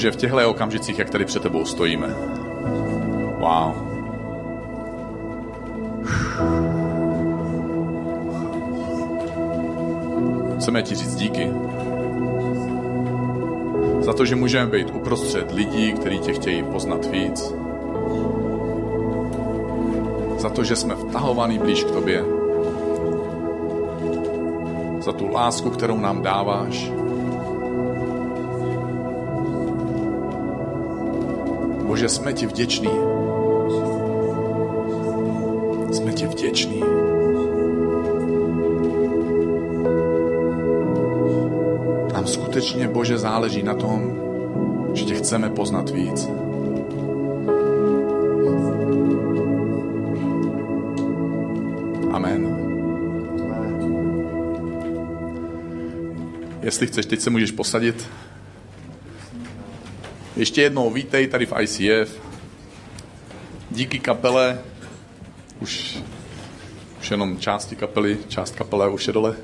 Bože, v těchto okamžicích, jak tady před tebou stojíme. Wow. Chceme ti říct díky. Za to, že můžeme být uprostřed lidí, kteří tě chtějí poznat víc. Za to, že jsme vtahovaní blíž k tobě. Za tu lásku, kterou nám dáváš. Bože, jsme ti vděční. Jsme ti vděční. Nám skutečně, Bože, záleží na tom, že tě chceme poznat víc. Amen. Jestli chceš, teď se můžeš posadit. Ještě jednou vítej tady v ICF. Díky kapele, už, už jenom části kapely, část kapele už je dole.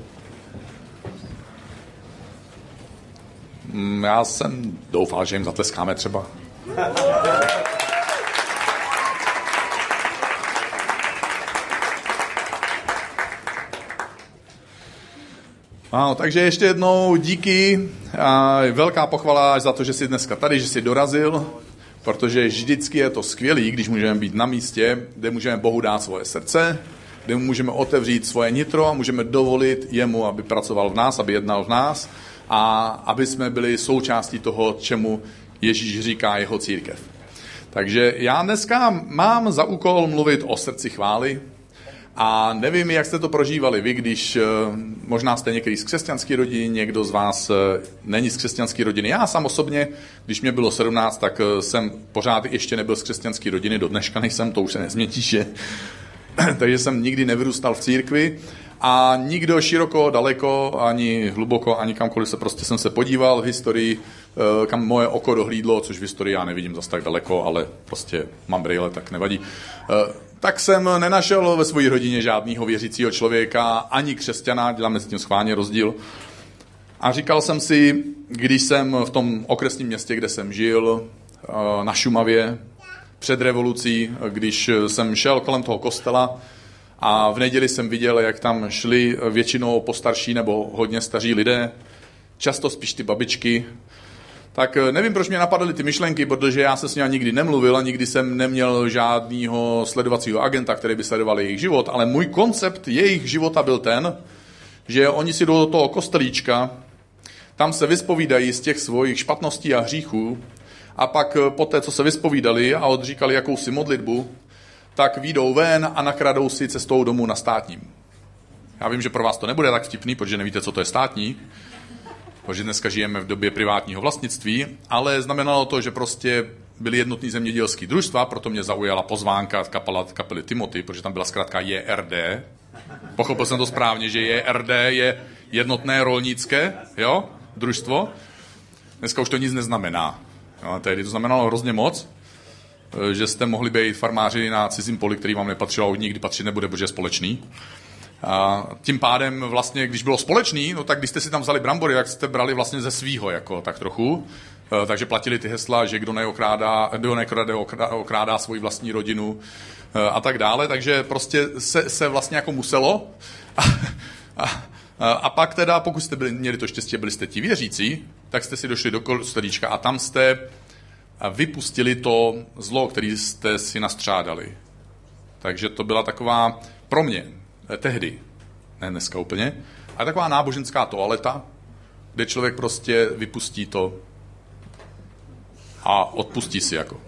Mm, Já jsem doufal, že jim zatleskáme třeba. Ano, takže ještě jednou díky a velká pochvala za to, že jsi dneska tady, že jsi dorazil, protože vždycky je to skvělý, když můžeme být na místě, kde můžeme Bohu dát svoje srdce, kde můžeme otevřít svoje nitro a můžeme dovolit jemu, aby pracoval v nás, aby jednal v nás a aby jsme byli součástí toho, čemu Ježíš říká jeho církev. Takže já dneska mám za úkol mluvit o srdci chvály, a nevím, jak jste to prožívali vy, když eh, možná jste některý z křesťanské rodiny, někdo z vás eh, není z křesťanské rodiny. Já sám osobně, když mě bylo 17, tak eh, jsem pořád ještě nebyl z křesťanské rodiny, do dneška nejsem, to už se nezmětíše. Takže jsem nikdy nevyrůstal v církvi a nikdo široko, daleko, ani hluboko, ani kamkoliv se prostě jsem se podíval v historii, kam moje oko dohlídlo, což v historii já nevidím zase tak daleko, ale prostě mám brýle, tak nevadí tak jsem nenašel ve své rodině žádného věřícího člověka, ani křesťana, děláme mezi tím schválně rozdíl. A říkal jsem si, když jsem v tom okresním městě, kde jsem žil, eh, na Šumavě, před revolucí, když jsem šel kolem toho kostela a v neděli jsem viděl, jak tam šli většinou postarší nebo hodně staří lidé, často spíš ty babičky, tak eh, nevím, proč mě napadaly ty myšlenky, protože já se s ním nikdy nemluvil a nikdy jsem neměl žádného sledovacího agenta, který by sledoval jejich život, ale můj koncept jejich života byl ten, že oni si jdou do toho kostelíčka, tam se vyspovídají z těch svých špatností a hříchů a pak eh, po té, co se vyspovídali a odříkali jakousi modlitbu, tak výjdou ven a nakradou si cestou domů na státním. Já vím, že pro vás to nebude tak vtipný, protože nevíte, co to je státní, protože dneska žijeme v době privátního vlastnictví, ale znamenalo to, že prostě byly jednotný zemědělský družstva, proto mě zaujala pozvánka kapela, kapely Timothy, protože tam byla zkrátka JRD. Pochopil jsem to správně, že JRD je jednotné rolnické jo, družstvo. Dneska už to nic neznamená. Jo, tehdy to znamenalo hrozně moc, že jste mohli být farmáři na cizím poli, který vám nepatřil a nikdy patřit nebude, protože je společný. A tím pádem vlastně, když bylo společný, no tak když jste si tam vzali brambory, tak jste brali vlastně ze svýho, jako tak trochu. E, takže platili ty hesla, že kdo neokrádá, kdo nekrade, okrádá svoji vlastní rodinu e, a tak dále. Takže prostě se, se vlastně jako muselo. A, a, a pak teda, pokud jste byli, měli to štěstí, byli jste ti věřící, tak jste si došli do kostelíčka a tam jste vypustili to zlo, který jste si nastřádali. Takže to byla taková pro mě Eh, tehdy, ne dneska úplně, ale taková náboženská toaleta, kde člověk prostě vypustí to a odpustí si jako.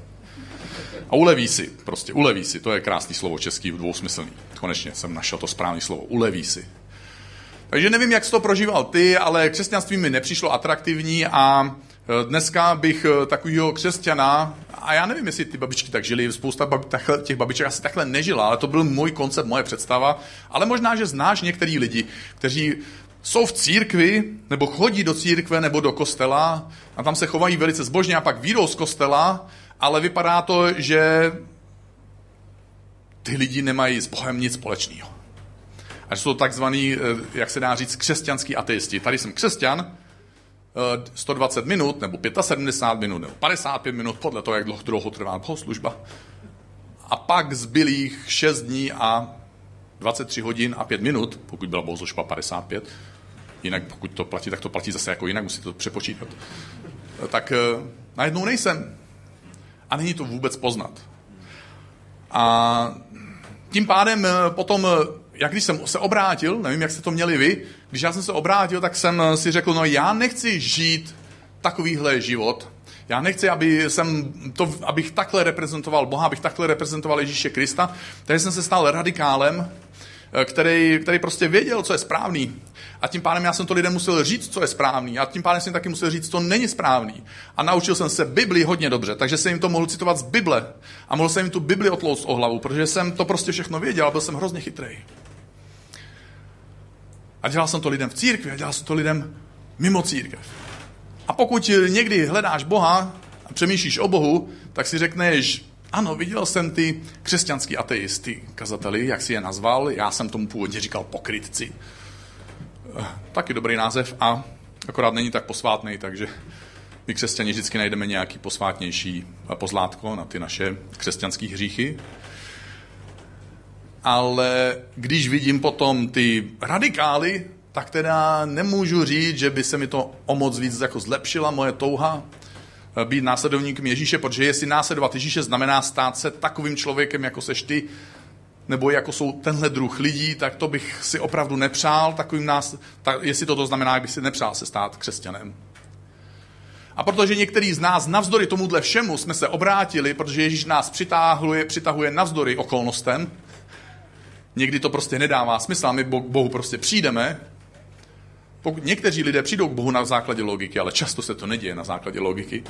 A uleví si, prostě uleví si, to je krásný slovo český, dvousmyslný. Konečně jsem našel to správné slovo, uleví si. Takže nevím, jak jsi to prožíval ty, ale křesťanství mi nepřišlo atraktivní a Eh, dneska bych eh, takového křesťana, a já nevím, jestli ty babičky tak žili, spousta bab, takhle, těch babiček asi takhle nežila, ale to byl můj koncept, moje představa. Ale možná, že znáš některý lidi, kteří jsou v církvi, nebo chodí do církve, nebo do kostela a tam se chovají velice zbožně a pak výjdou z kostela, ale vypadá to, že ty lidi nemají s Bohem nic společného. A jsou takzvaný, eh, jak se dá říct, křesťanský ateisti. Tady jsem křesťan, 120 minut, nebo 75 minut, nebo 55 minut, podle toho, jak dlouho, trvá bohoslužba. A pak zbylých 6 dní a 23 hodin a 5 minut, pokud byla bohoslužba 55, jinak pokud to platí, tak to platí zase jako jinak, musíte to přepočítat, tak najednou nejsem. A není to vůbec poznat. A tím pádem potom jak když jsem se obrátil, nevím, jak jste to měli vy, když já jsem se obrátil, tak jsem si řekl, no já nechci žít takovýhle život. Já nechci, aby jsem to, abych takhle reprezentoval Boha, abych takhle reprezentoval Ježíše Krista. Takže jsem se stal radikálem, který, který prostě věděl, co je správný. A tím pádem já jsem to lidem musel říct, co je správný. A tím pádem jsem taky musel říct, co není správný. A naučil jsem se Bibli hodně dobře, takže jsem jim to mohl citovat z Bible. A mohl jsem jim tu Bibli otlouct o hlavu, protože jsem to prostě všechno věděl a byl jsem hrozně chytrý. A dělal jsem to lidem v církvi a dělal jsem to lidem mimo církev. A pokud někdy hledáš Boha a přemýšlíš o Bohu, tak si řekneš, ano, viděl jsem ty křesťanský ateisty, kazateli, jak si je nazval, já jsem tomu původně říkal pokrytci. Eh, taky dobrý název a akorát není tak posvátný, takže my křesťani vždycky najdeme nějaký posvátnější pozlátko na ty naše křesťanské hříchy ale když vidím potom ty radikály, tak teda nemůžu říct, že by se mi to o moc víc jako zlepšila moje touha eh, být následovníkem Ježíše, protože jestli následovat Ježíše znamená stát se takovým člověkem, jako seš ty, nebo jako jsou tenhle druh lidí, tak to bych si opravdu nepřál takovým nás, tak jestli toto znamená, jak bych si nepřál se stát křesťanem. A protože některý z nás navzdory tomuhle všemu jsme se obrátili, protože Ježíš nás přitahuje, přitahuje navzdory okolnostem, Někdy to prostě nedává smysl a my k Bohu prostě přijdeme. Pokud někteří lidé přijdou k Bohu na základě logiky, ale často se to neděje na základě logiky,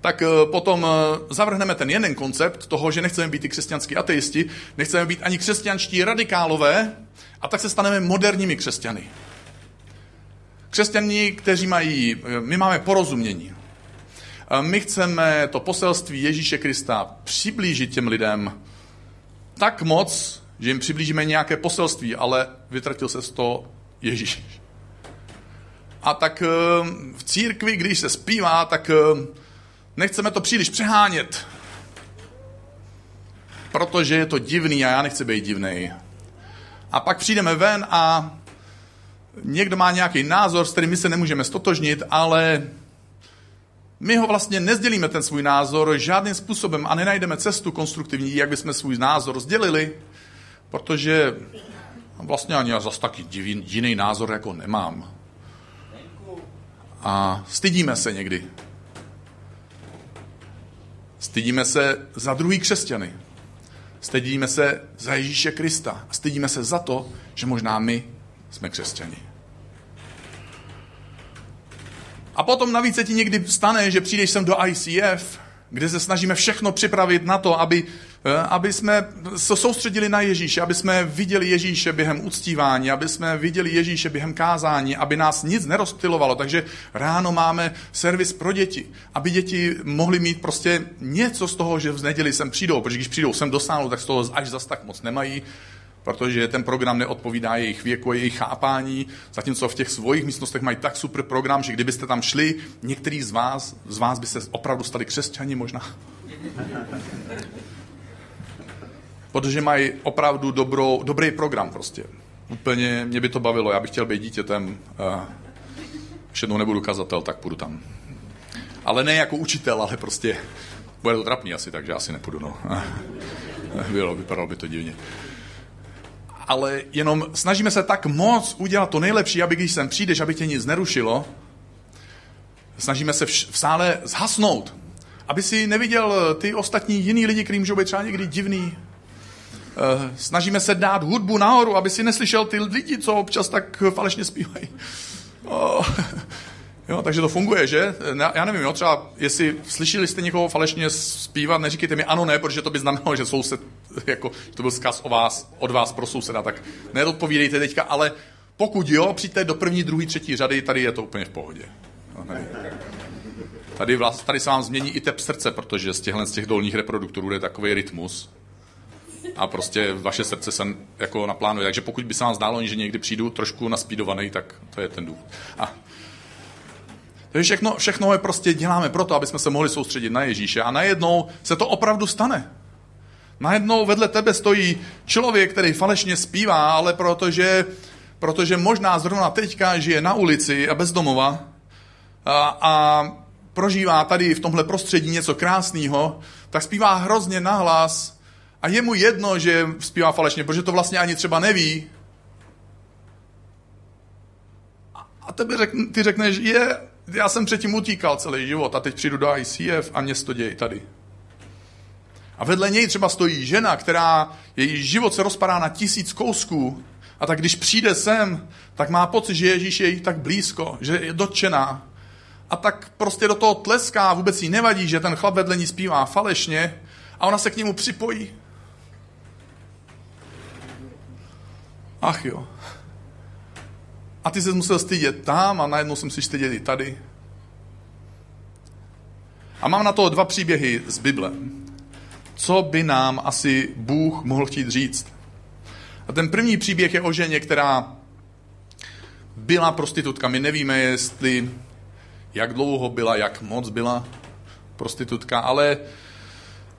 tak eh, potom eh, zavrhneme ten jeden koncept toho, že nechceme být i křesťanský ateisti, nechceme být ani křesťanští radikálové, a tak se staneme moderními křesťany. Křesťaní, kteří mají, eh, my máme porozumění. My chceme to poselství Ježíše Krista přiblížit těm lidem tak moc, že jim přiblížíme nějaké poselství, ale vytratil se z toho Ježíš. A tak eh, v církvi, když se zpívá, tak eh, nechceme to příliš přehánět. Protože je to divný a já nechci být divný. A pak přijdeme ven a někdo má nějaký názor, s kterým my se nemůžeme stotožnit, ale my ho vlastně nezdělíme ten svůj názor žádným způsobem a nenajdeme cestu konstruktivní, jak bychom svůj názor sdělili, protože vlastně ani já zase taky jiný názor jako nemám. A stydíme se někdy. Stydíme se za druhý křesťany. Stydíme se za Ježíše Krista. A stydíme se za to, že možná my jsme křesťani. A potom navíc se ti někdy stane, že přijdeš sem do ICF, kde se snažíme všechno připravit na to, aby aby jsme se soustředili na Ježíše, aby jsme viděli Ježíše během uctívání, aby jsme viděli Ježíše během kázání, aby nás nic nerozptilovalo. Takže ráno máme servis pro děti, aby děti mohly mít prostě něco z toho, že v neděli sem přijdou, protože když přijdou sem do sálu, tak z toho až zas tak moc nemají, protože ten program neodpovídá jejich věku jejich chápání, zatímco v těch svojich místnostech mají tak super program, že kdybyste tam šli, některý z vás, z vás by se opravdu stali křesťani možná protože mají opravdu dobrou, dobrý program prostě. Úplně mě by to bavilo, já bych chtěl být dítětem, když jednou nebudu kazatel, tak půjdu tam. Ale ne jako učitel, ale prostě bude to trapný asi, takže asi nepůjdu, no. Bylo, vypadalo by to divně. Ale jenom snažíme se tak moc udělat to nejlepší, aby když sem přijdeš, aby tě nic nerušilo, snažíme se v, v sále zhasnout, aby si neviděl ty ostatní jiný lidi, kteří můžou být třeba někdy divný, snažíme se dát hudbu nahoru, aby si neslyšel ty lidi, co občas tak falešně zpívají. Jo, takže to funguje, že? Já nevím, jo, třeba jestli slyšeli jste někoho falešně zpívat, neříkejte mi ano, ne, protože to by znamenalo, že soused, jako, že to byl zkaz o vás, od vás pro souseda, tak neodpovídejte teďka, ale pokud jo, přijďte do první, druhé, třetí řady, tady je to úplně v pohodě. Tady, vlast, tady se vám změní i tep srdce, protože z těchhle z těch dolních reproduktorů je takový rytmus, a prostě vaše srdce se jako naplánuje. Takže pokud by se vám zdálo, že někdy přijdu trošku naspídovaný, tak to je ten důvod. A, Takže všechno, všechno je prostě děláme proto, aby jsme se mohli soustředit na Ježíše. A najednou se to opravdu stane. Najednou vedle tebe stojí člověk, který falešně zpívá, ale protože, protože možná zrovna teďka žije na ulici a bezdomova a, a prožívá tady v tomhle prostředí něco krásného, tak zpívá hrozně nahlas a je mu jedno, že zpívá falešně, protože to vlastně ani třeba neví. A tebe řek, ty řekneš, je, já jsem předtím utíkal celý život a teď přijdu do ICF a mě to děje tady. A vedle něj třeba stojí žena, která její život se rozpadá na tisíc kousků a tak když přijde sem, tak má pocit, že Ježíš je jí tak blízko, že je dotčená. A tak prostě do toho tleská, vůbec jí nevadí, že ten chlap vedle ní zpívá falešně a ona se k němu připojí. Ach jo. A ty se musel stydět tam a najednou jsem si stydět i tady. A mám na to dva příběhy z Bible. Co by nám asi Bůh mohl chtít říct? A ten první příběh je o ženě, která byla prostitutka. My nevíme, jestli jak dlouho byla, jak moc byla prostitutka, ale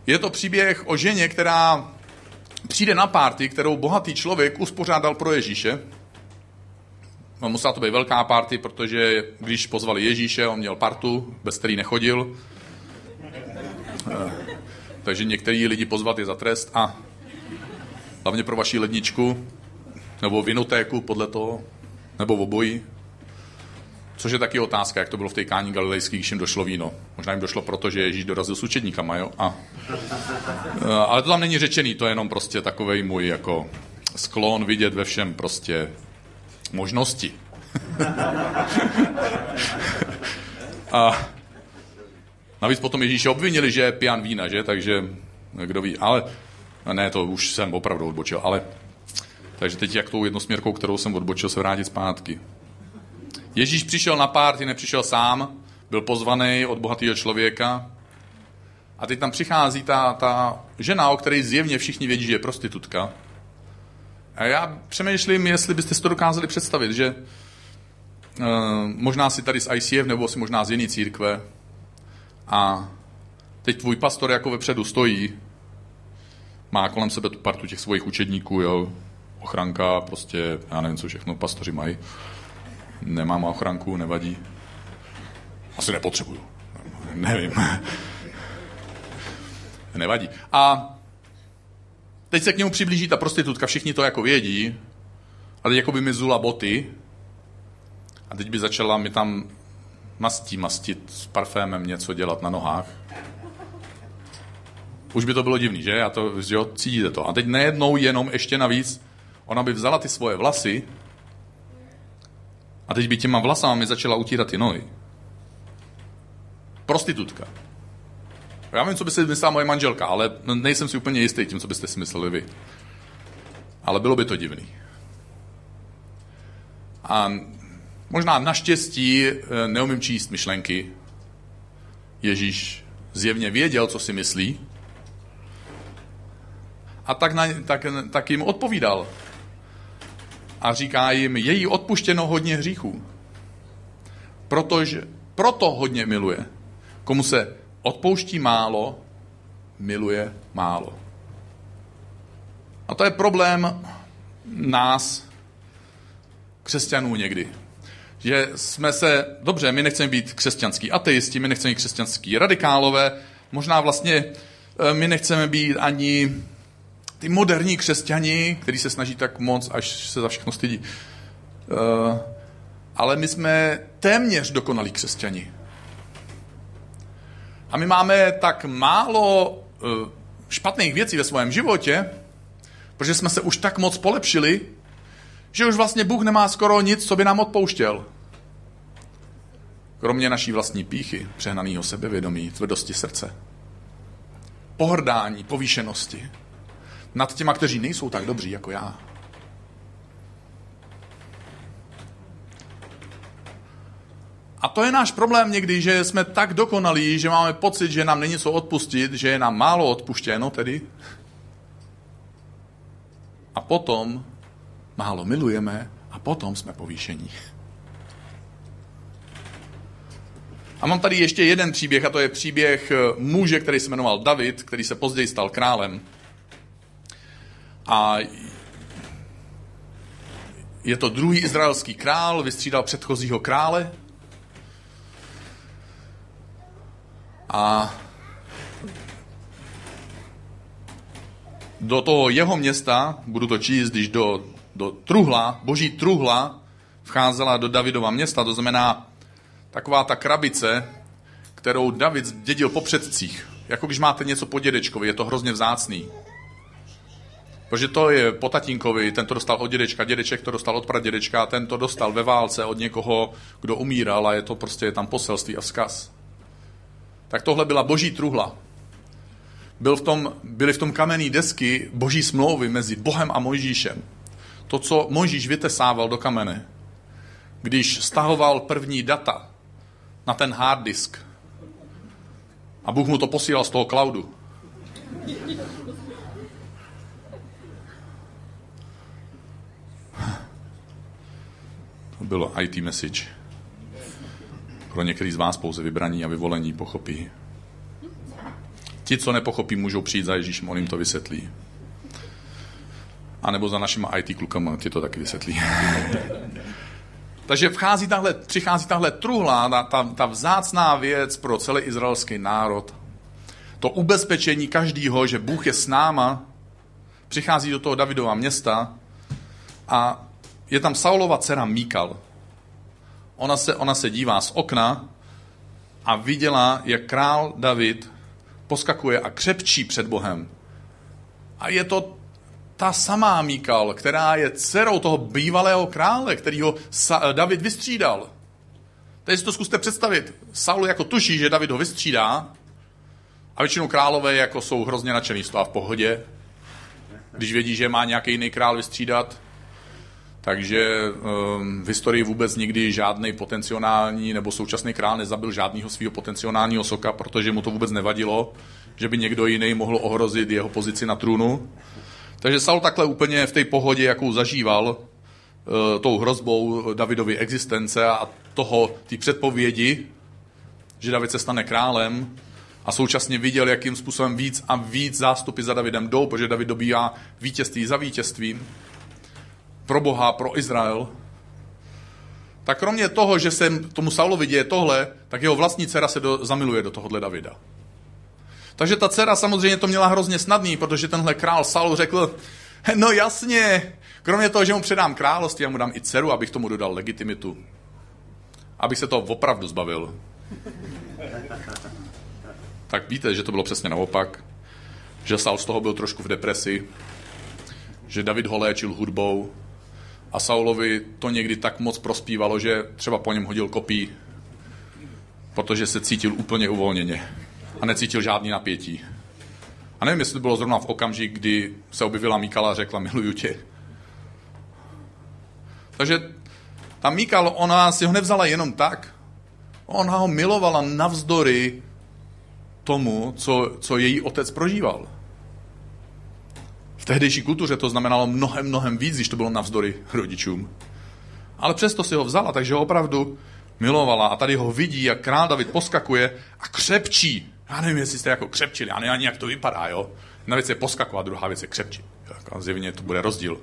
je to příběh o ženě, která přijde na párty, kterou bohatý člověk uspořádal pro Ježíše. No, musela to být velká party, protože když pozvali Ježíše, on měl partu, bez který nechodil. Eh, takže některý lidi pozvat je za trest a hlavně pro vaši ledničku, nebo vinotéku podle toho, nebo obojí. Což je taky otázka, jak to bylo v té kání galilejský, když jim došlo víno. Možná jim došlo proto, že Ježíš dorazil s učedníkama, jo? A, eh, ale to tam není řečený, to je jenom prostě takový můj jako sklon vidět ve všem prostě možnosti. a navíc potom Ježíše obvinili, že je pijan vína, že? Takže kdo ví. Ale ne, to už jsem opravdu odbočil. Ale takže teď jak tou jednosměrkou, kterou jsem odbočil, se vrátit zpátky. Ježíš přišel na párty, nepřišel sám, byl pozvaný od bohatého člověka. A teď tam přichází ta, ta žena, o které zjevně všichni vědí, že je prostitutka. A já přemýšlím, jestli byste si to dokázali představit, že uh, možná si tady z ICF nebo si možná z jiné církve a teď tvůj pastor jako vepředu stojí, má kolem sebe tu partu těch svých učedníků, jo, ochranka, prostě, já nevím, co všechno pastoři mají. Nemám ochranku, nevadí. Asi nepotřebuju. Nevím. nevadí. A teď se k němu přiblíží ta prostitutka, všichni to jako vědí, a teď jako by mi zula boty a teď by začala mi tam mastí mastit s parfémem něco dělat na nohách. Už by to bylo divný, že? A to, že jo, cítíte to. A teď nejednou jenom ještě navíc, ona by vzala ty svoje vlasy a teď by těma vlasama mi začala utírat ty nohy. Prostitutka. Já vím, co by si myslela moje manželka, ale nejsem si úplně jistý tím, co byste si mysleli vy. Ale bylo by to divný. A možná naštěstí eh, neumím číst myšlenky. Ježíš zjevně věděl, co si myslí. A tak, na, tak, tak jim odpovídal. A říká jim, je jí odpuštěno hodně hříchů. Protože, proto hodně miluje. Komu se odpouští málo, miluje málo. A to je problém nás, křesťanů někdy. Že jsme se, dobře, my nechceme být křesťanský ateisti, my nechceme být křesťanský radikálové, možná vlastně eh, my nechceme být ani ty moderní křesťani, kteří se snaží tak moc, až se za všechno stydí. Uh, ale my jsme téměř dokonalí křesťani. A my máme tak málo uh, špatných věcí ve svém životě, protože jsme se už tak moc polepšili, že už vlastně Bůh nemá skoro nic, co by nám odpouštěl. Kromě naší vlastní píchy, přehnaného sebevědomí, tvrdosti srdce. Pohrdání, povýšenosti. Nad těma, kteří nejsou tak dobří jako já. A to je náš problém někdy, že jsme tak dokonalí, že máme pocit, že nám není co odpustit, že je nám málo odpuštěno tedy. A potom málo milujeme a potom jsme povýšení. A mám tady ještě jeden příběh, a to je příběh eh, muže, který se jmenoval David, který se později stal králem. A je to druhý izraelský král, vystřídal předchozího krále. A do toho jeho města, budu to číst, když do, do truhla, boží truhla, vcházela do Davidova města, to znamená taková ta krabice, kterou David dědil po předcích. Jako když máte něco po dědečkovi, je to hrozně vzácný. Protože to je po tatínkovi, ten to dostal od dědečka, dědeček to dostal od pradědečka, ten to dostal ve válce od někoho, kdo umíral a je to prostě je tam poselství a vzkaz. Tak tohle byla boží truhla. Byl v tom, byly v tom kamenné desky boží smlouvy mezi Bohem a Mojžíšem. To, co Mojžíš vytesával do kamene, když stahoval první data na ten hard disk a Bůh mu to posílal z toho cloudu. Bylo IT message. Pro některý z vás pouze vybraní a vyvolení pochopí. Ti, co nepochopí, můžou přijít za Ježíšem, on jim to vysvětlí. A nebo za našimi IT klukama, ti to taky vysvětlí. Takže vchází tahle, přichází tahle truhla, ta, ta, ta vzácná věc pro celý izraelský národ. To ubezpečení každýho, že Bůh je s náma, přichází do toho Davidova města a je tam Saulova dcera Míkal. Ona se, ona se dívá z okna a viděla, jak král David poskakuje a křepčí před Bohem. A je to ta samá Míkal, která je dcerou toho bývalého krále, který ho David vystřídal. Teď si to zkuste představit. Saul jako tuší, že David ho vystřídá a většinou králové jako jsou hrozně nadšený z toho v pohodě, když vědí, že má nějaký jiný král vystřídat. Takže um, v historii vůbec nikdy žádný potenciální nebo současný král nezabil žádného svého potenciálního soka, protože mu to vůbec nevadilo, že by někdo jiný mohl ohrozit jeho pozici na trůnu. Takže Saul takhle úplně v té pohodě, jakou zažíval, uh, tou hrozbou Davidovy existence a toho, ty předpovědi, že David se stane králem, a současně viděl, jakým způsobem víc a víc zástupy za Davidem jdou, protože David dobíjá vítězství za vítězstvím pro Boha, pro Izrael, tak kromě toho, že se tomu Saulovi děje tohle, tak jeho vlastní dcera se do, zamiluje do tohohle Davida. Takže ta dcera samozřejmě to měla hrozně snadný, protože tenhle král Saul řekl, no jasně, kromě toho, že mu předám království, já mu dám i dceru, abych tomu dodal legitimitu. Abych se to opravdu zbavil. Tak víte, že to bylo přesně naopak. Že Saul z toho byl trošku v depresi, že David ho léčil hudbou, a Saulovi to někdy tak moc prospívalo, že třeba po něm hodil kopí, protože se cítil úplně uvolněně a necítil žádný napětí. A nevím, jestli to bylo zrovna v okamžik, kdy se objevila Míkala a řekla, miluju tě. Takže ta Míkal, ona si ho nevzala jenom tak, ona ho milovala navzdory tomu, co, co její otec prožíval. Tehdejší kultuře to znamenalo mnohem, mnohem víc, když to bylo navzdory rodičům. Ale přesto si ho vzala, takže ho opravdu milovala. A tady ho vidí, jak král David poskakuje a křepčí. Já nevím, jestli jste jako křepčili, já nevím ani, jak to vypadá, jo. Jedna věc je poskakovat, druhá věc je křepčit. A zjevně to bude rozdíl.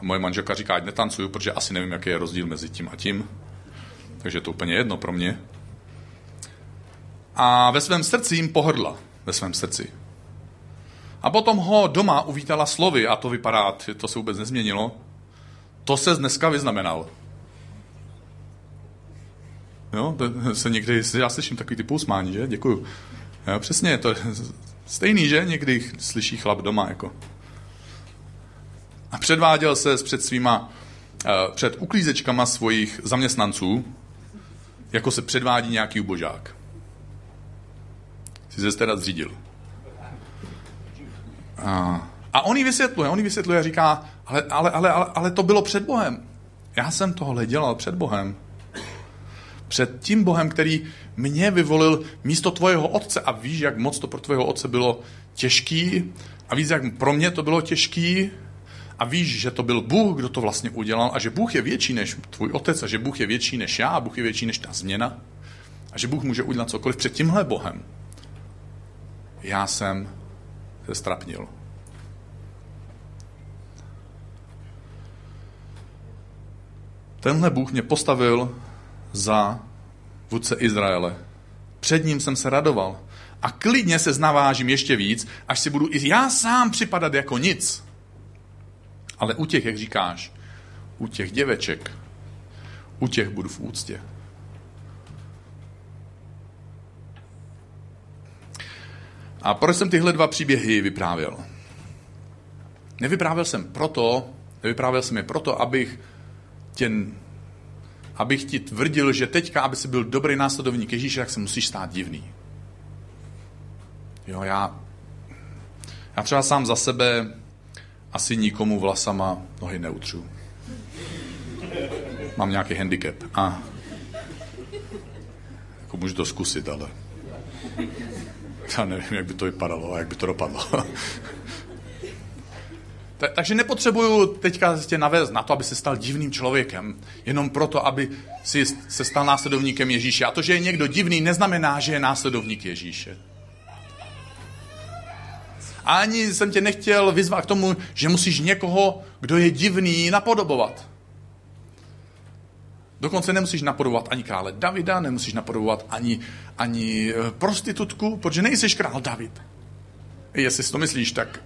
Moje manželka říká, ať netancuju, protože asi nevím, jaký je rozdíl mezi tím a tím. Takže je to úplně jedno pro mě. A ve svém srdci jim pohrdla. Ve svém srdci. A potom ho doma uvítala slovy, a to vypadá, to se vůbec nezměnilo. To se dneska vyznamenal. Jo, to se někdy, já slyším takový ty pousmání, že? Děkuju. Jo, přesně, to je stejný, že? Někdy slyší chlap doma, jako. A předváděl se před svýma, eh, před uklízečkama svojich zaměstnanců, jako se předvádí nějaký ubožák. Si se teda zřídil. A, a on ji vysvětluje, on ji vysvětluje a říká, ale, ale, ale, ale, ale to bylo před Bohem. Já jsem tohle dělal před Bohem. Před tím Bohem, který mě vyvolil místo tvojeho otce. A víš, jak moc to pro tvého otce bylo těžký. A víš, jak pro mě to bylo těžký. A víš, že to byl Bůh, kdo to vlastně udělal. A že Bůh je větší než tvůj otec. A že Bůh je větší než já. A Bůh je větší než ta změna. a že Bůh může udělat cokoliv před tímhle Bohem, já jsem se strapnil. Tenhle Bůh mě postavil za vůdce Izraele. Před ním jsem se radoval. A klidně se znavážím ještě víc, až si budu i já sám připadat jako nic. Ale u těch, jak říkáš, u těch děveček, u těch budu v úctě. A proč jsem tyhle dva příběhy vyprávěl? Nevyprávěl jsem proto, nevyprávěl jsem je proto, abych tě, abych ti tvrdil, že teďka, aby si byl dobrý následovník Ježíše, tak se musíš stát divný. Jo, já, já třeba sám za sebe asi nikomu vlasama nohy neutřu. Mám nějaký handicap. A jako můžu to zkusit, ale já nevím, jak by to vypadalo a jak by to dopadlo. Takže nepotřebuju teďka tě navést na to, aby se stal divným člověkem, jenom proto, aby si se stal následovníkem Ježíše. A to, že je někdo divný, neznamená, že je následovník Ježíše. A ani jsem tě nechtěl vyzvat k tomu, že musíš někoho, kdo je divný, napodobovat. Dokonce nemusíš napodobovat ani krále Davida, nemusíš napodobovat ani, ani eh, prostitutku, protože nejsi král David. Jestli si to myslíš, tak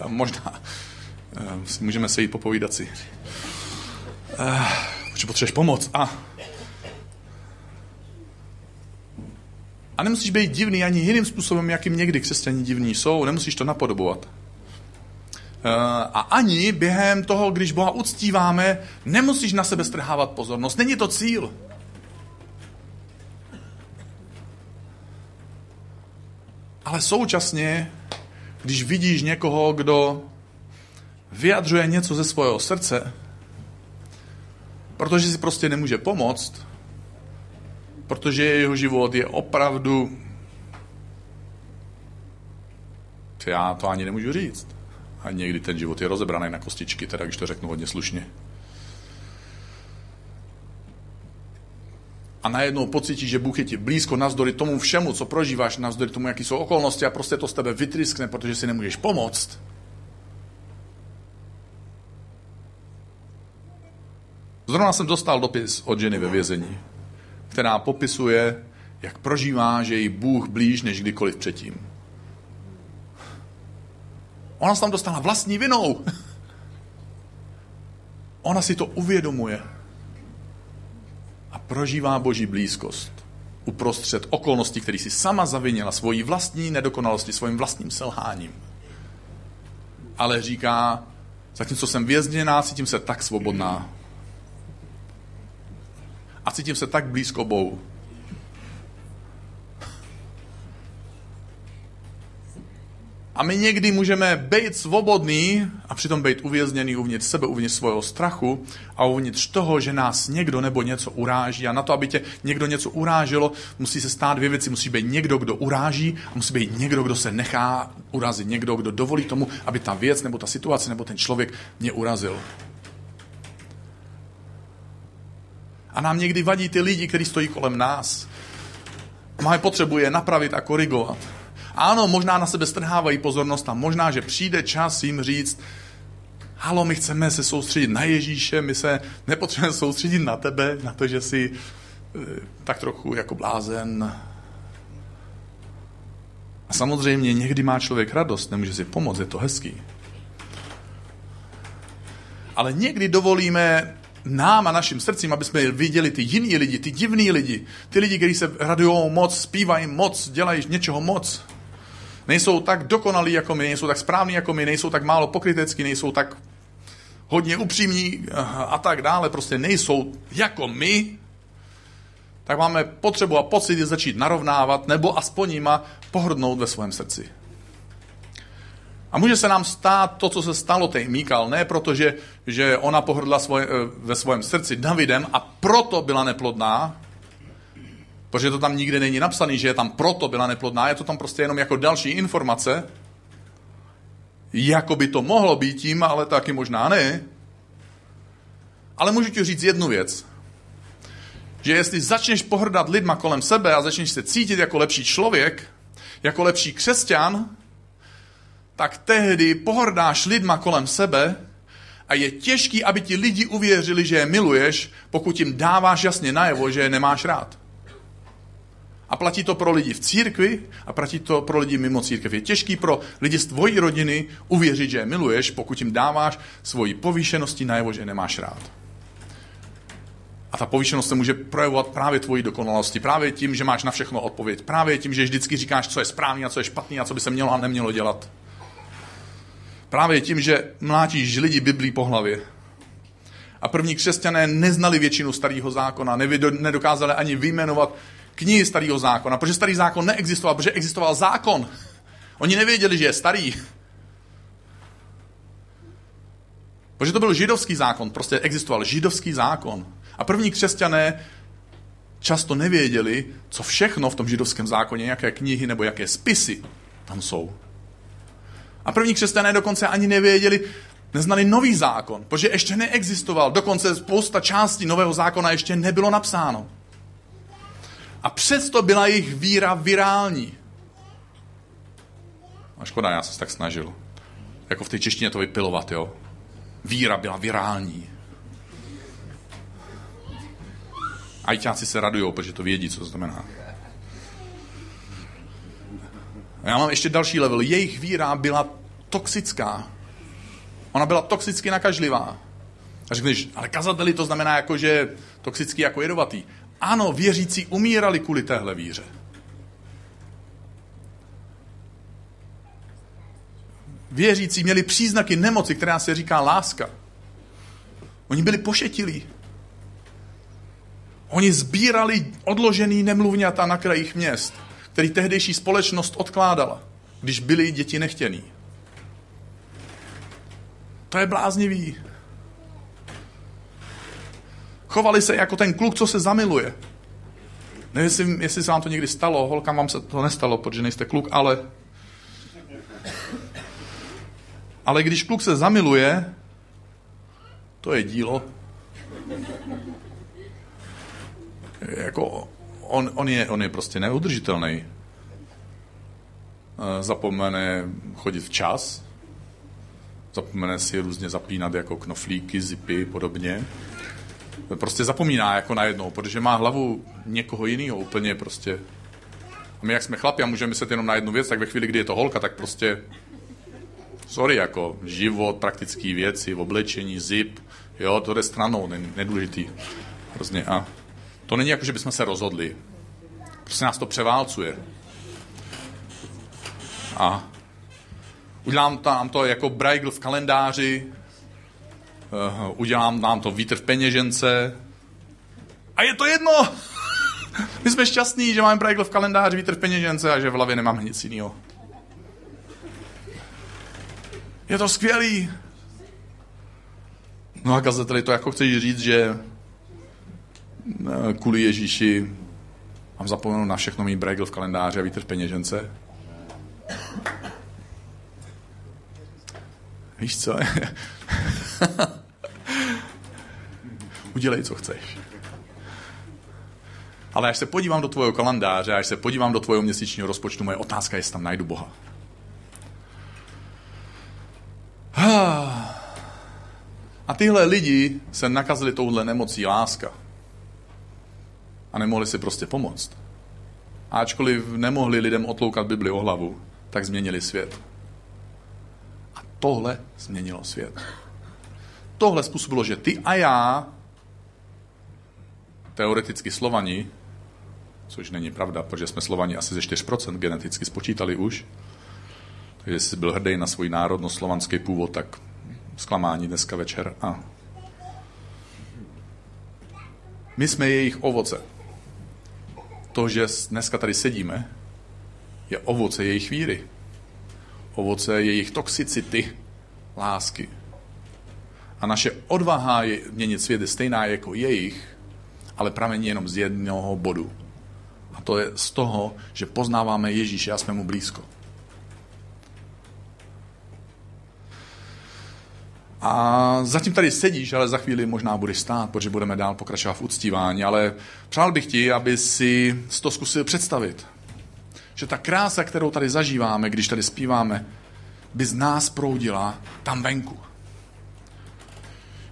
eh, možná eh, si můžeme sejít popovídat si. Protože potřebuješ pomoc. A, a nemusíš být divný ani jiným způsobem, jakým někdy křesťaní divní jsou. Nemusíš to napodobovat. Eh, a ani během toho, když Boha uctíváme, nemusíš na sebe strhávat pozornost. Není to cíl. Ale současně, když vidíš někoho, kdo vyjadřuje něco ze svého srdce, protože si prostě nemůže pomoct, protože jeho život je opravdu... Já to ani nemůžu říct a někdy ten život je rozebraný na kostičky, teda když to řeknu hodně slušně. A najednou pocítíš, že Bůh je ti blízko navzdory tomu všemu, co prožíváš, navzdory tomu, jaký jsou okolnosti a prostě to z tebe vytryskne, protože si nemůžeš pomoct. Zrovna jsem dostal dopis od ženy ve vězení, která popisuje, jak prožívá, že je jí Bůh blíž než kdykoliv předtím. Ona se tam dostala vlastní vinou. Ona si to uvědomuje a prožívá boží blízkost uprostřed okolností, které si sama zavinila svojí vlastní nedokonalosti, svým vlastním selháním. Ale říká, zatímco jsem vězněná, cítím se tak svobodná. A cítím se tak blízko Bohu. A my někdy můžeme být svobodní a přitom být uvězněný uvnitř sebe, uvnitř svého strachu a uvnitř toho, že nás někdo nebo něco uráží. A na to, aby tě někdo něco uráželo, musí se stát dvě věci. Musí být někdo, kdo uráží a musí být někdo, kdo se nechá urazit. Někdo, kdo dovolí tomu, aby ta věc nebo ta situace nebo ten člověk mě urazil. A nám někdy vadí ty lidi, kteří stojí kolem nás. Máme potřebu je napravit a korigovat. Ano, možná na sebe strhávají pozornost a možná, že přijde čas jim říct, halo, my chceme se soustředit na Ježíše, my se nepotřebujeme soustředit na tebe, na to, že jsi eh, tak trochu jako blázen. A samozřejmě někdy má člověk radost, nemůže si pomoct, je to hezký. Ale někdy dovolíme nám a našim srdcím, aby jsme viděli ty jiný lidi, ty divní lidi, ty lidi, kteří se radují moc, zpívají moc, dělají něčeho moc nejsou tak dokonalí jako my, nejsou tak správní jako my, nejsou tak málo pokrytecký, nejsou tak hodně upřímní a tak dále, prostě nejsou jako my, tak máme potřebu a pocit je začít narovnávat nebo aspoň jima pohrdnout ve svém srdci. A může se nám stát to, co se stalo té Míkal, ne protože, že ona pohrdla svoje, eh, ve svém srdci Davidem a proto byla neplodná, Protože to tam nikde není napsaný, že je tam proto byla neplodná, je to tam prostě jenom jako další informace. Jako by to mohlo být tím, ale taky možná ne. Ale můžu ti říct jednu věc. že jestli začneš pohrdat lidma kolem sebe a začneš se cítit jako lepší člověk, jako lepší křesťan, tak tehdy pohrdáš lidma kolem sebe a je těžký, aby ti lidi uvěřili, že je miluješ, pokud jim dáváš jasně najevo, že je nemáš rád. A platí to pro lidi v církvi a platí to pro lidi mimo církev. Je těžký pro lidi z tvojí rodiny uvěřit, že je miluješ, pokud jim dáváš svoji povýšenosti najevo, že nemáš rád. A ta povýšenost se může projevovat právě tvojí dokonalosti, právě tím, že máš na všechno odpověď, právě tím, že vždycky říkáš, co je správný a co je špatný a co by se mělo a nemělo dělat. Právě tím, že mlátíš lidi Biblí po hlavě. A první křesťané neznali většinu starého zákona, nedokázali ani vyjmenovat knihy starého zákona, protože starý zákon neexistoval, protože existoval zákon. Oni nevěděli, že je starý. Protože to byl židovský zákon, prostě existoval židovský zákon. A první křesťané často nevěděli, co všechno v tom židovském zákoně, jaké knihy nebo jaké spisy tam jsou. A první křesťané dokonce ani nevěděli, neznali nový zákon, protože ještě neexistoval. Dokonce spousta částí nového zákona ještě nebylo napsáno. A přesto byla jejich víra virální. A škoda, já se tak snažil. Jako v té češtině to vypilovat, jo. Víra byla virální. Ajťáci se radují, protože to vědí, co to znamená. A já mám ještě další level. Jejich víra byla toxická. Ona byla toxicky nakažlivá. A řekneš, ale kazateli to znamená jako, že toxický jako jedovatý. Ano, věřící umírali kvůli téhle víře. Věřící měli příznaky nemoci, která se říká láska. Oni byli pošetilí. Oni sbírali odložený nemluvňata na krajích měst, který tehdejší společnost odkládala, když byli děti nechtěný. To je bláznivý. Chovali se jako ten kluk, co se zamiluje. Nevím, jestli, se vám to někdy stalo, holkám vám se to nestalo, protože nejste kluk, ale... Ale když kluk se zamiluje, to je dílo. Jako, on, on, je, on je prostě neudržitelný. Eh, zapomene chodit včas, zapomene si různě zapínat jako knoflíky, zipy, podobně prostě zapomíná jako najednou, protože má hlavu někoho jiného úplně prostě. A my jak jsme chlapi a můžeme myslet jenom na jednu věc, tak ve chvíli, kdy je to holka, tak prostě sorry, jako život, praktické věci, oblečení, zip, jo, to jde stranou, nedůležitý. Hrozně. A to není jako, že bychom se rozhodli. Prostě nás to převálcuje. A udělám tam to jako Braigl v kalendáři, udělám nám to vítr v peněžence a je to jedno. My jsme šťastní, že máme projekt v kalendáři, vítr v peněžence a že v hlavě nemáme nic jiného. Je to skvělý. No a kazateli, to jako chceš říct, že eh, kvůli Ježíši mám zapomenout na všechno mít Bregl v kalendáři a vítr v peněžence? Víš co? Udělej, co chceš. Ale až se podívám do tvojho kalendáře, až se podívám do tvojho měsíčního rozpočtu, moje otázka je, jestli tam najdu Boha. A tyhle lidi se nakazili touhle nemocí láska. A nemohli si prostě pomoct. A ačkoliv nemohli lidem otloukat Bibli o hlavu, tak změnili svět. A tohle změnilo svět. Tohle způsobilo, že ty a já teoreticky Slovani, což není pravda, protože jsme Slovani asi ze 4% geneticky spočítali už, takže jestli byl hrdý na svůj národnost slovanský původ, tak zklamání dneska večer. A my jsme jejich ovoce. To, že dneska tady sedíme, je ovoce jejich víry. Ovoce jejich toxicity, lásky. A naše odvaha je měnit svět je stejná jako jejich, ale pramení jenom z jednoho bodu. A to je z toho, že poznáváme Ježíše a jsme mu blízko. A zatím tady sedíš, ale za chvíli možná budeš stát, protože budeme dál pokračovat v uctívání, ale přál bych ti, aby si to zkusil představit. Že ta krása, kterou tady zažíváme, když tady zpíváme, by z nás proudila tam venku.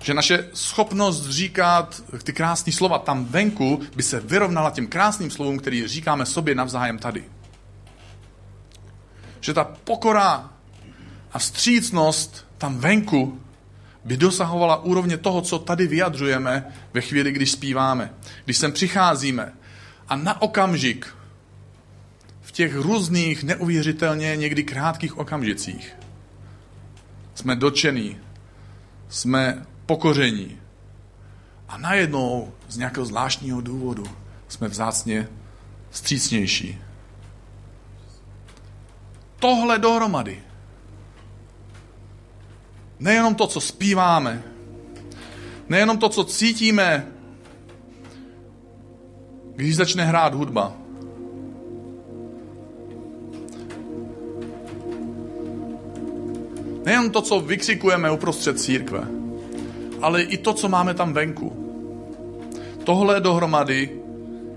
Že naše schopnost říkat ty krásné slova tam venku by se vyrovnala těm krásným slovům, který říkáme sobě navzájem tady. Že ta pokora a vstřícnost tam venku by dosahovala úrovně toho, co tady vyjadřujeme ve chvíli, když zpíváme. Když sem přicházíme a na okamžik v těch různých, neuvěřitelně někdy krátkých okamžicích jsme dočení, jsme pokoření. A najednou z nějakého zvláštního důvodu jsme vzácně střícnější. Tohle dohromady. Nejenom to, co zpíváme, nejenom to, co cítíme, když začne hrát hudba. Nejen to, co vykřikujeme uprostřed církve, ale i to, co máme tam venku. Tohle dohromady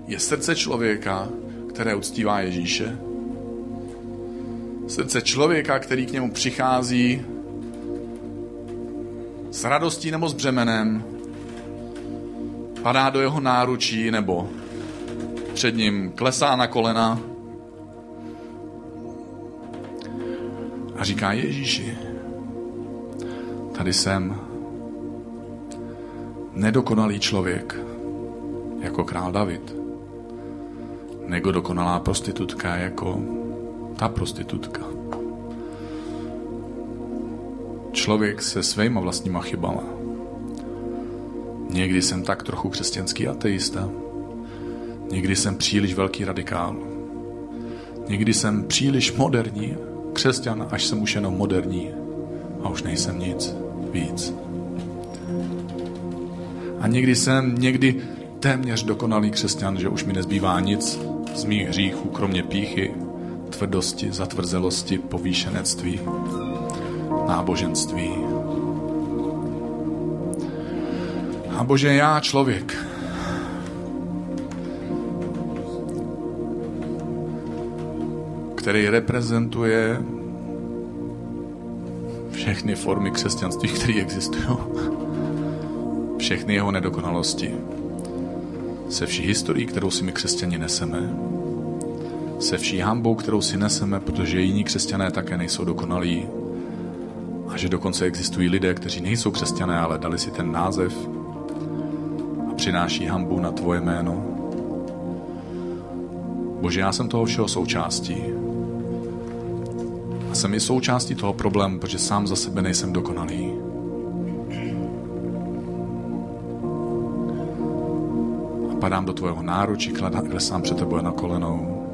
je srdce člověka, které uctívá Ježíše. Srdce člověka, který k němu přichází s radostí nebo s břemenem, padá do jeho náručí nebo před ním klesá na kolena a říká Ježíši, tady jsem nedokonalý člověk, jako král David, nebo dokonalá prostitutka, jako ta prostitutka člověk se svýma vlastníma chybama. Někdy jsem tak trochu křesťanský ateista. Někdy jsem příliš velký radikál. Někdy jsem příliš moderní křesťan, až jsem už jenom moderní a už nejsem nic víc. A někdy jsem někdy téměř dokonalý křesťan, že už mi nezbývá nic z mých hříchů, kromě píchy, tvrdosti, zatvrzelosti, povýšenectví náboženství. A Bože, já člověk, který reprezentuje všechny formy křesťanství, které existují. Všechny jeho nedokonalosti. Se vší historií, kterou si my křesťani neseme. Se vší hambou, kterou si neseme, protože jiní křesťané také nejsou dokonalí a že dokonce existují lidé, kteří nejsou křesťané, ale dali si ten název a přináší hambu na tvoje jméno. Bože, já jsem toho všeho součástí. A jsem i součástí toho problému, protože sám za sebe nejsem dokonalý. Padám do tvojeho náručí, klesám před tebou na kolenou.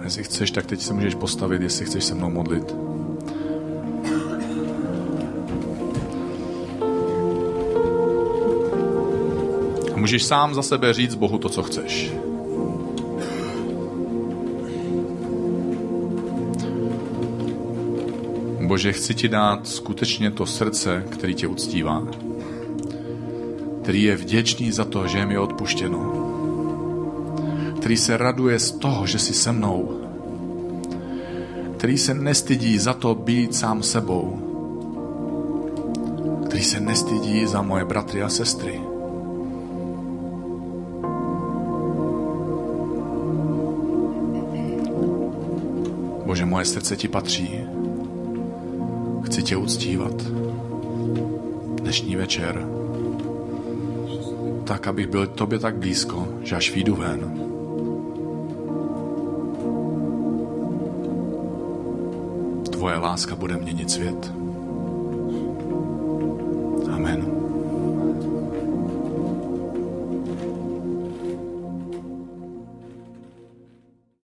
A jestli chceš, tak teď se můžeš postavit, jestli chceš se mnou modlit. můžeš sám za sebe říct Bohu to, co chceš. Bože, chci ti dát skutečně to srdce, který tě uctívá, který je vděčný za to, že je mi odpuštěno, který se raduje z toho, že jsi se mnou, který se nestydí za to být sám sebou, který se nestydí za moje bratry a sestry, Bože, moje srdce ti patří. Chci tě uctívat. Dnešní večer. Tak, abych byl tobě tak blízko, že až výjdu ven. Tvoje láska bude měnit svět.